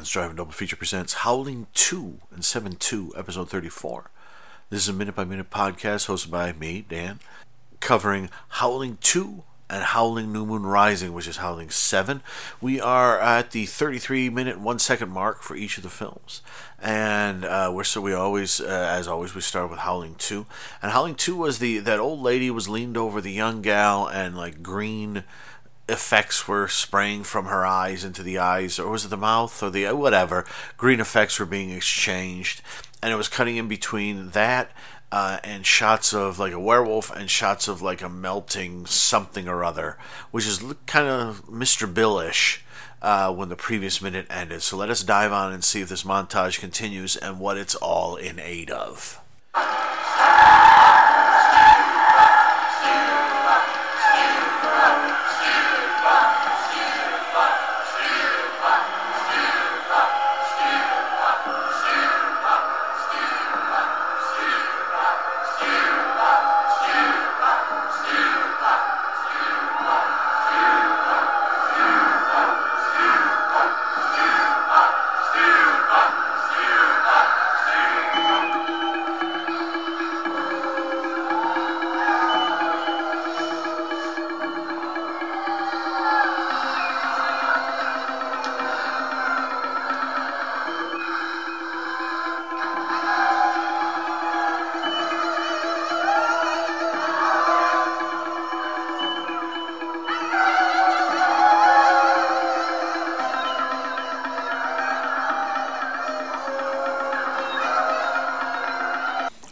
Dan's Driving Double Feature presents Howling 2 and 7 2, episode 34. This is a minute by minute podcast hosted by me, Dan, covering Howling 2 and Howling New Moon Rising, which is Howling 7. We are at the 33 minute, 1 second mark for each of the films. And uh, we're so we always, uh, as always, we start with Howling 2. And Howling 2 was the, that old lady was leaned over the young gal and like green effects were spraying from her eyes into the eyes, or was it the mouth, or the whatever? Green effects were being exchanged, and it was cutting in between that uh, and shots of like a werewolf and shots of like a melting something or other, which is kind of Mr. Billish. Uh, when the previous minute ended. So let us dive on and see if this montage continues and what it's all in aid of.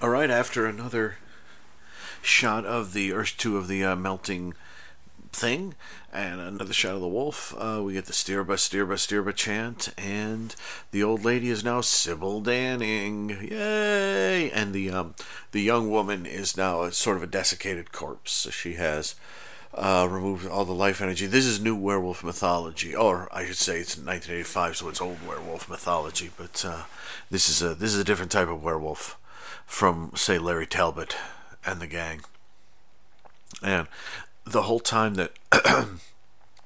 All right, after another shot of the Earth 2 of the uh, melting thing and another shot of the wolf, uh, we get the Stirba, Stirba, Stirba chant, and the old lady is now Sybil Danning. Yay! And the um, the young woman is now a, sort of a desiccated corpse. So she has uh, removed all the life energy. This is new werewolf mythology, or I should say it's 1985, so it's old werewolf mythology. But uh, this is a this is a different type of werewolf from, say, Larry Talbot and the gang. And the whole time that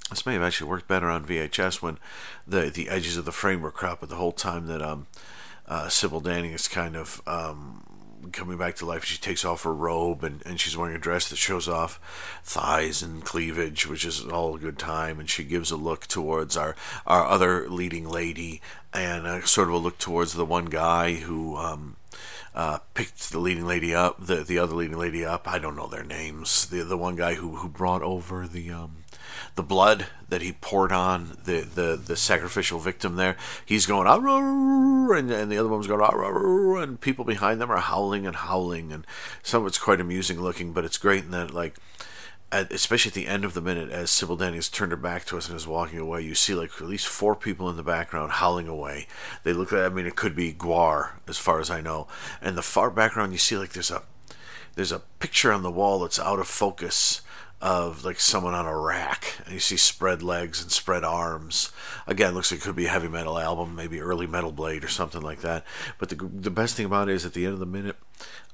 this may have actually worked better on VHS when the the edges of the frame were cropped, but the whole time that um, uh, Sybil Danning is kind of um, coming back to life, she takes off her robe and, and she's wearing a dress that shows off thighs and cleavage, which is all a good time. And she gives a look towards our, our other leading lady and a, sort of a look towards the one guy who um, uh, picked the leading lady up, the the other leading lady up. I don't know their names. The the one guy who who brought over the um, the blood that he poured on the, the, the sacrificial victim there. He's going, and, and the other one's going, and people behind them are howling and howling. And some of it's quite amusing looking, but it's great in that, like, at, especially at the end of the minute, as Sybil Danning has turned her back to us and is walking away, you see like at least four people in the background howling away. They look like I mean it could be GWAR as far as I know. And the far background, you see like there's a there's a picture on the wall that's out of focus of like someone on a rack and you see spread legs and spread arms. Again looks like it could be a heavy metal album maybe early metal blade or something like that. But the, the best thing about it is at the end of the minute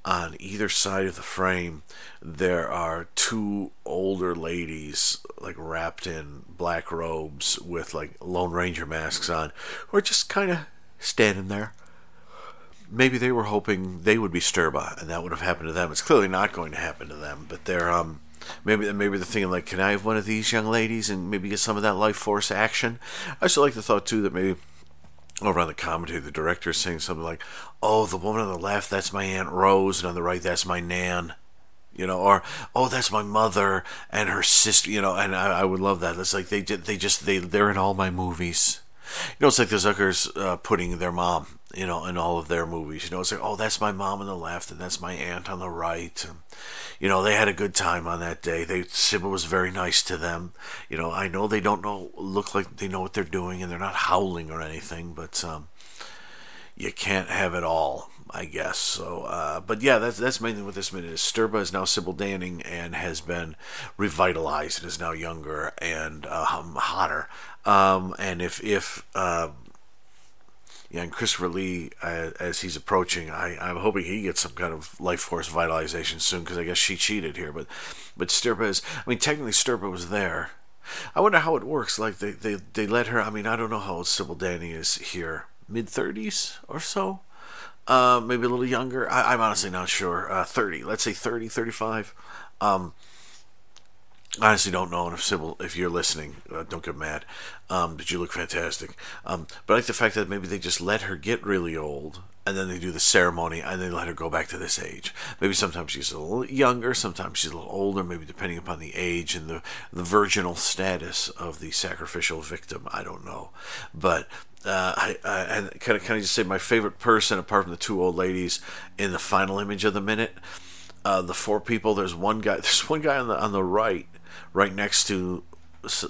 on either side of the frame there are two older ladies like wrapped in black robes with like lone ranger masks on who are just kind of standing there. Maybe they were hoping they would be stirba and that would have happened to them. It's clearly not going to happen to them but they're um maybe maybe they're thinking like, can I have one of these young ladies and maybe get some of that life force action? I also like the thought too that maybe over on the commentary, the director is saying something like, "Oh, the woman on the left, that's my aunt Rose, and on the right, that's my nan." You know, or oh, that's my mother and her sister. You know, and I, I would love that. It's like they. They just they they're in all my movies. You know, it's like the Zuckers uh, putting their mom, you know, in all of their movies. You know, it's like, oh, that's my mom on the left, and that's my aunt on the right. And, you know, they had a good time on that day. They Sybil was very nice to them. You know, I know they don't know, look like they know what they're doing, and they're not howling or anything, but um, you can't have it all. I guess so. Uh, but yeah, that's that's mainly what this minute is. Stirba is now Sybil Danning and has been revitalized and is now younger and uh, hotter. Um, and if if uh, yeah, and Christopher Lee, uh, as he's approaching, I, I'm hoping he gets some kind of life force vitalization soon because I guess she cheated here. But but Stirba is, I mean, technically Stirba was there. I wonder how it works. Like they, they, they let her. I mean, I don't know how old Sybil Danning is here. Mid thirties or so. Uh, maybe a little younger. I, am honestly not sure. Uh, 30. Let's say 30, 35. Um, honestly don't know And if Sybil, if you're listening, uh, don't get mad. Um, but you look fantastic. Um, but I like the fact that maybe they just let her get really old, and then they do the ceremony, and they let her go back to this age. Maybe sometimes she's a little younger, sometimes she's a little older, maybe depending upon the age and the the virginal status of the sacrificial victim. I don't know, but uh, I, I and of kind of just say my favorite person apart from the two old ladies in the final image of the minute. Uh, the four people. There's one guy. There's one guy on the on the right right next to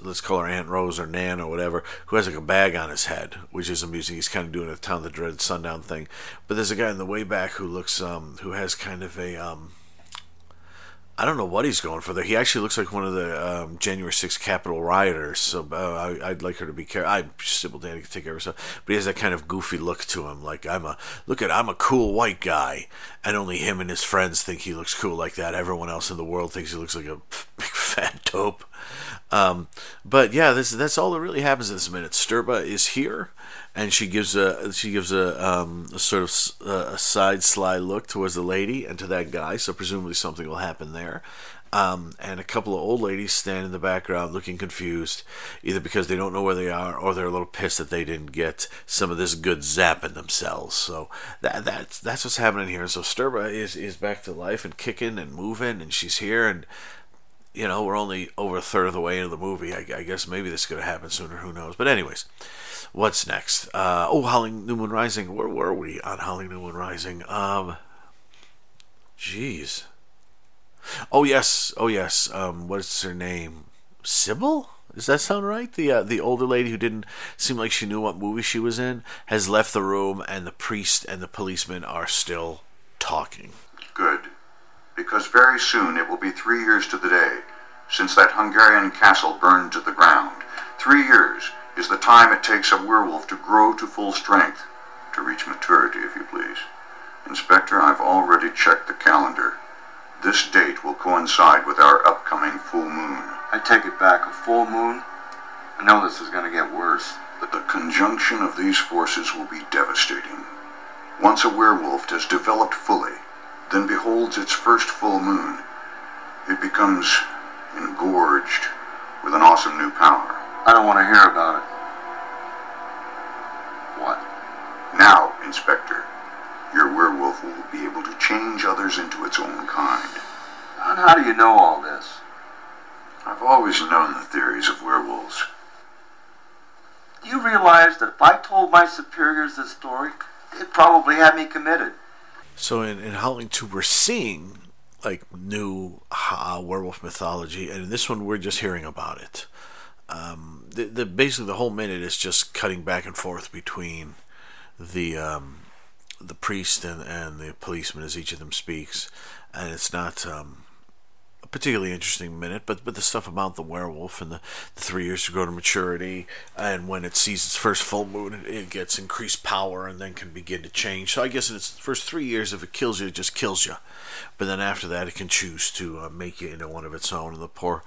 let's call her Aunt Rose or Nan or whatever, who has like a bag on his head, which is amusing. He's kind of doing a town of the dread sundown thing. But there's a guy in the way back who looks um who has kind of a um I don't know what he's going for there. He actually looks like one of the um, January 6th Capitol rioters. So uh, I, would like her to be careful. I'm Sybil Danning to take care of herself, but he has that kind of goofy look to him. Like I'm a look at I'm a cool white guy, and only him and his friends think he looks cool like that. Everyone else in the world thinks he looks like a big fat dope. Um, but yeah, this that's all that really happens in this minute. Stirba is here and she gives a she gives a, um, a sort of a side sly look towards the lady and to that guy. So presumably something will happen there. Um, and a couple of old ladies stand in the background looking confused, either because they don't know where they are or they're a little pissed that they didn't get some of this good zap in themselves. So that that's that's what's happening here. So Stirba is is back to life and kicking and moving, and she's here and you know, we're only over a third of the way into the movie. I, I guess maybe this could have happened sooner. Who knows? But anyways, what's next? Uh, oh, Howling New Moon Rising. Where were we on Howling New Moon Rising? Um, jeez. Oh yes, oh yes. Um, what's her name? Sybil? Does that sound right? The uh, the older lady who didn't seem like she knew what movie she was in has left the room, and the priest and the policeman are still talking. Good, because very soon it will be three years to the day since that Hungarian castle burned to the ground. Three years is the time it takes a werewolf to grow to full strength, to reach maturity, if you please. Inspector, I've already checked the calendar. This date will coincide with our upcoming full moon. I take it back, a full moon? I know this is going to get worse. But the conjunction of these forces will be devastating. Once a werewolf has developed fully, beholds its first full moon, it becomes engorged with an awesome new power. I don't want to hear about it. What? Now, Inspector, your werewolf will be able to change others into its own kind. And how do you know all this? I've always known the theories of werewolves. Do you realize that if I told my superiors this story, they'd probably have me committed? So in, in Howling 2, we're seeing like new uh, werewolf mythology, and in this one, we're just hearing about it. Um, the, the basically the whole minute is just cutting back and forth between the um, the priest and, and the policeman as each of them speaks, and it's not um, particularly interesting minute, but but the stuff about the werewolf and the, the three years to grow to maturity, and when it sees its first full moon, it, it gets increased power and then can begin to change. So I guess in its first three years, if it kills you, it just kills you, but then after that, it can choose to uh, make you into one of its own. And the poor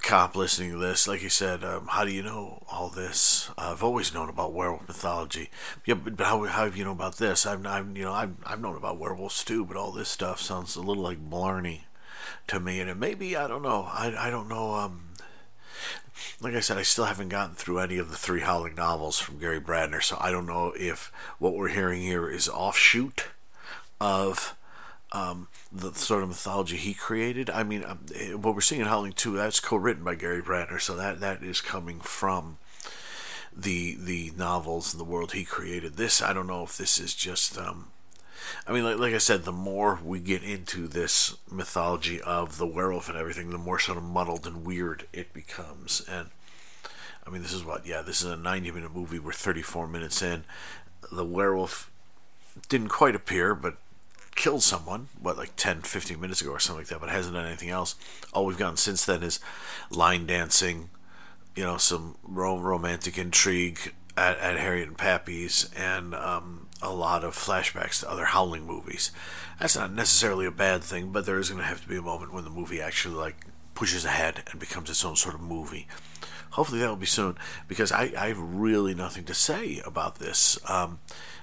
cop listening to this, like he said, um, how do you know all this? Uh, I've always known about werewolf mythology. Yeah, but, how, how have you know about this? I've, I've you know I've, I've known about werewolves too, but all this stuff sounds a little like blarney to me. And maybe I don't know. I, I don't know. Um, like I said, I still haven't gotten through any of the three Howling novels from Gary Brandner, so I don't know if what we're hearing here is offshoot of um, the sort of mythology he created. I mean, um, eh, what we're seeing in Howling 2, that's co-written by Gary Brandner, so that that is coming from the the novels and the world he created. This, I don't know if this is just. Um, I mean, like, like I said, the more we get into this mythology of the werewolf and everything, the more sort of muddled and weird it becomes. And I mean, this is what, yeah, this is a 90 minute movie. We're 34 minutes in. The werewolf didn't quite appear, but killed someone, what, like 10, 15 minutes ago or something like that, but hasn't done anything else. All we've gotten since then is line dancing, you know, some rom- romantic intrigue at, at Harriet and Pappy's, and um, a lot of flashbacks to other Howling movies. That's not necessarily a bad thing, but there is going to have to be a moment when the movie actually, like, pushes ahead and becomes its own sort of movie. hopefully that will be soon because I, I have really nothing to say about this. Um,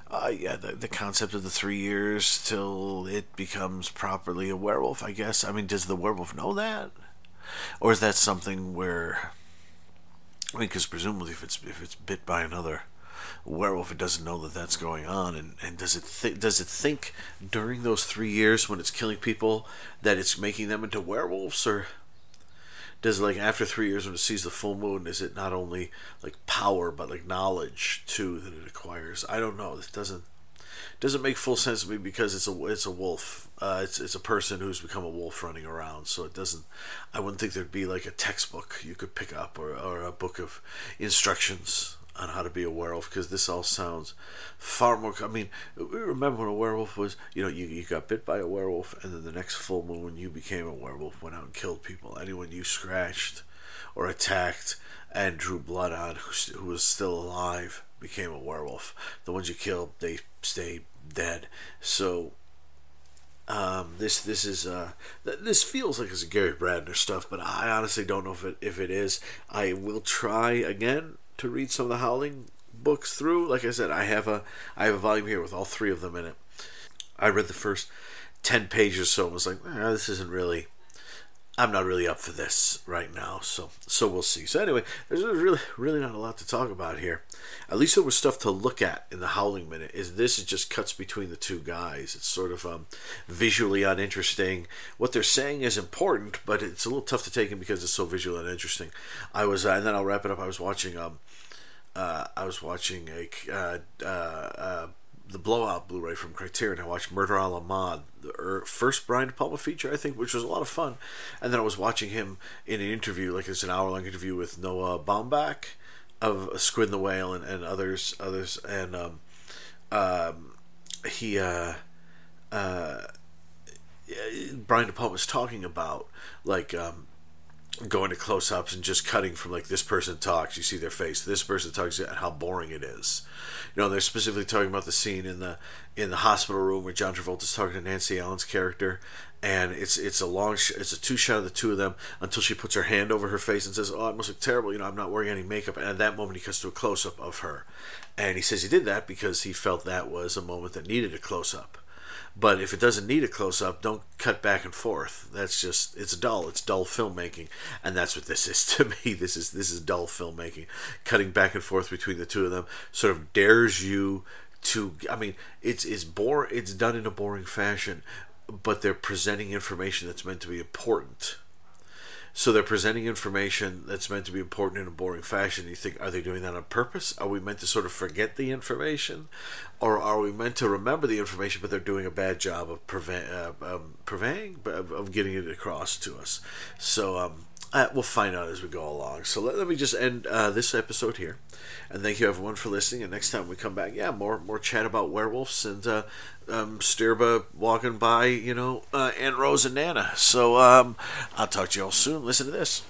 uh, yeah, the, the concept of the three years till it becomes properly a werewolf, I guess. I mean, does the werewolf know that? Or is that something where. I mean, because presumably if it's if it's bit by another werewolf, it doesn't know that that's going on, and, and does it th- does it think during those three years when it's killing people that it's making them into werewolves, or does it like after three years when it sees the full moon, is it not only like power but like knowledge too that it acquires? I don't know. It doesn't doesn't make full sense to me because it's a it's a wolf. Uh, it's it's a person who's become a wolf running around. So it doesn't. I wouldn't think there'd be like a textbook you could pick up or or a book of instructions on how to be a werewolf because this all sounds far more. I mean, remember when a werewolf was, you know, you, you got bit by a werewolf, and then the next full moon you became a werewolf, went out and killed people. Anyone you scratched or attacked and drew blood on who, who was still alive became a werewolf. The ones you kill, they stay dead. So. Um, this this is uh, this feels like it's a Gary Brandner stuff, but I honestly don't know if it if it is. I will try again to read some of the Howling books through. Like I said, I have a I have a volume here with all three of them in it. I read the first ten pages so I was like, eh, this isn't really I'm not really up for this right now, so so we'll see. So anyway, there's really really not a lot to talk about here. At least there was stuff to look at in the Howling Minute. Is this just cuts between the two guys? It's sort of um, visually uninteresting. What they're saying is important, but it's a little tough to take in because it's so visually uninteresting. I was, uh, and then I'll wrap it up. I was watching um, uh, I was watching a uh, uh, uh the Blow Out Blu-ray from Criterion. I watched Murder a la Mod, the first Brian De Palma feature, I think, which was a lot of fun. And then I was watching him in an interview, like it's an hour-long interview with Noah Baumbach of Squid and the Whale and, and others, others, and um, um, he, uh, uh, Brian De Palma was talking about like um, going to close ups and just cutting from like this person talks, you see their face, this person talks, and how boring it is. You know, they're specifically talking about the scene in the in the hospital room where John Travolta's talking to Nancy Allen's character, and it's it's a long sh- it's a two shot of the two of them until she puts her hand over her face and says, "Oh, it must look terrible." You know, I'm not wearing any makeup, and at that moment he cuts to a close up of her, and he says he did that because he felt that was a moment that needed a close up. But if it doesn't need a close up, don't cut back and forth. That's just it's dull. It's dull filmmaking, and that's what this is to me. This is this is dull filmmaking. Cutting back and forth between the two of them sort of dares you to. I mean, it's it's bore. It's done in a boring fashion, but they're presenting information that's meant to be important so they're presenting information that's meant to be important in a boring fashion. You think, are they doing that on purpose? Are we meant to sort of forget the information, or are we meant to remember the information, but they're doing a bad job of prevent, uh, um, purveying, of, of getting it across to us? So um, uh, we'll find out as we go along. So let, let me just end uh, this episode here, and thank you everyone for listening. And next time we come back, yeah, more more chat about werewolves and uh, um, Stirba walking by, you know, uh, Aunt Rose and Nana. So um, I'll talk to you all soon. Listen to this.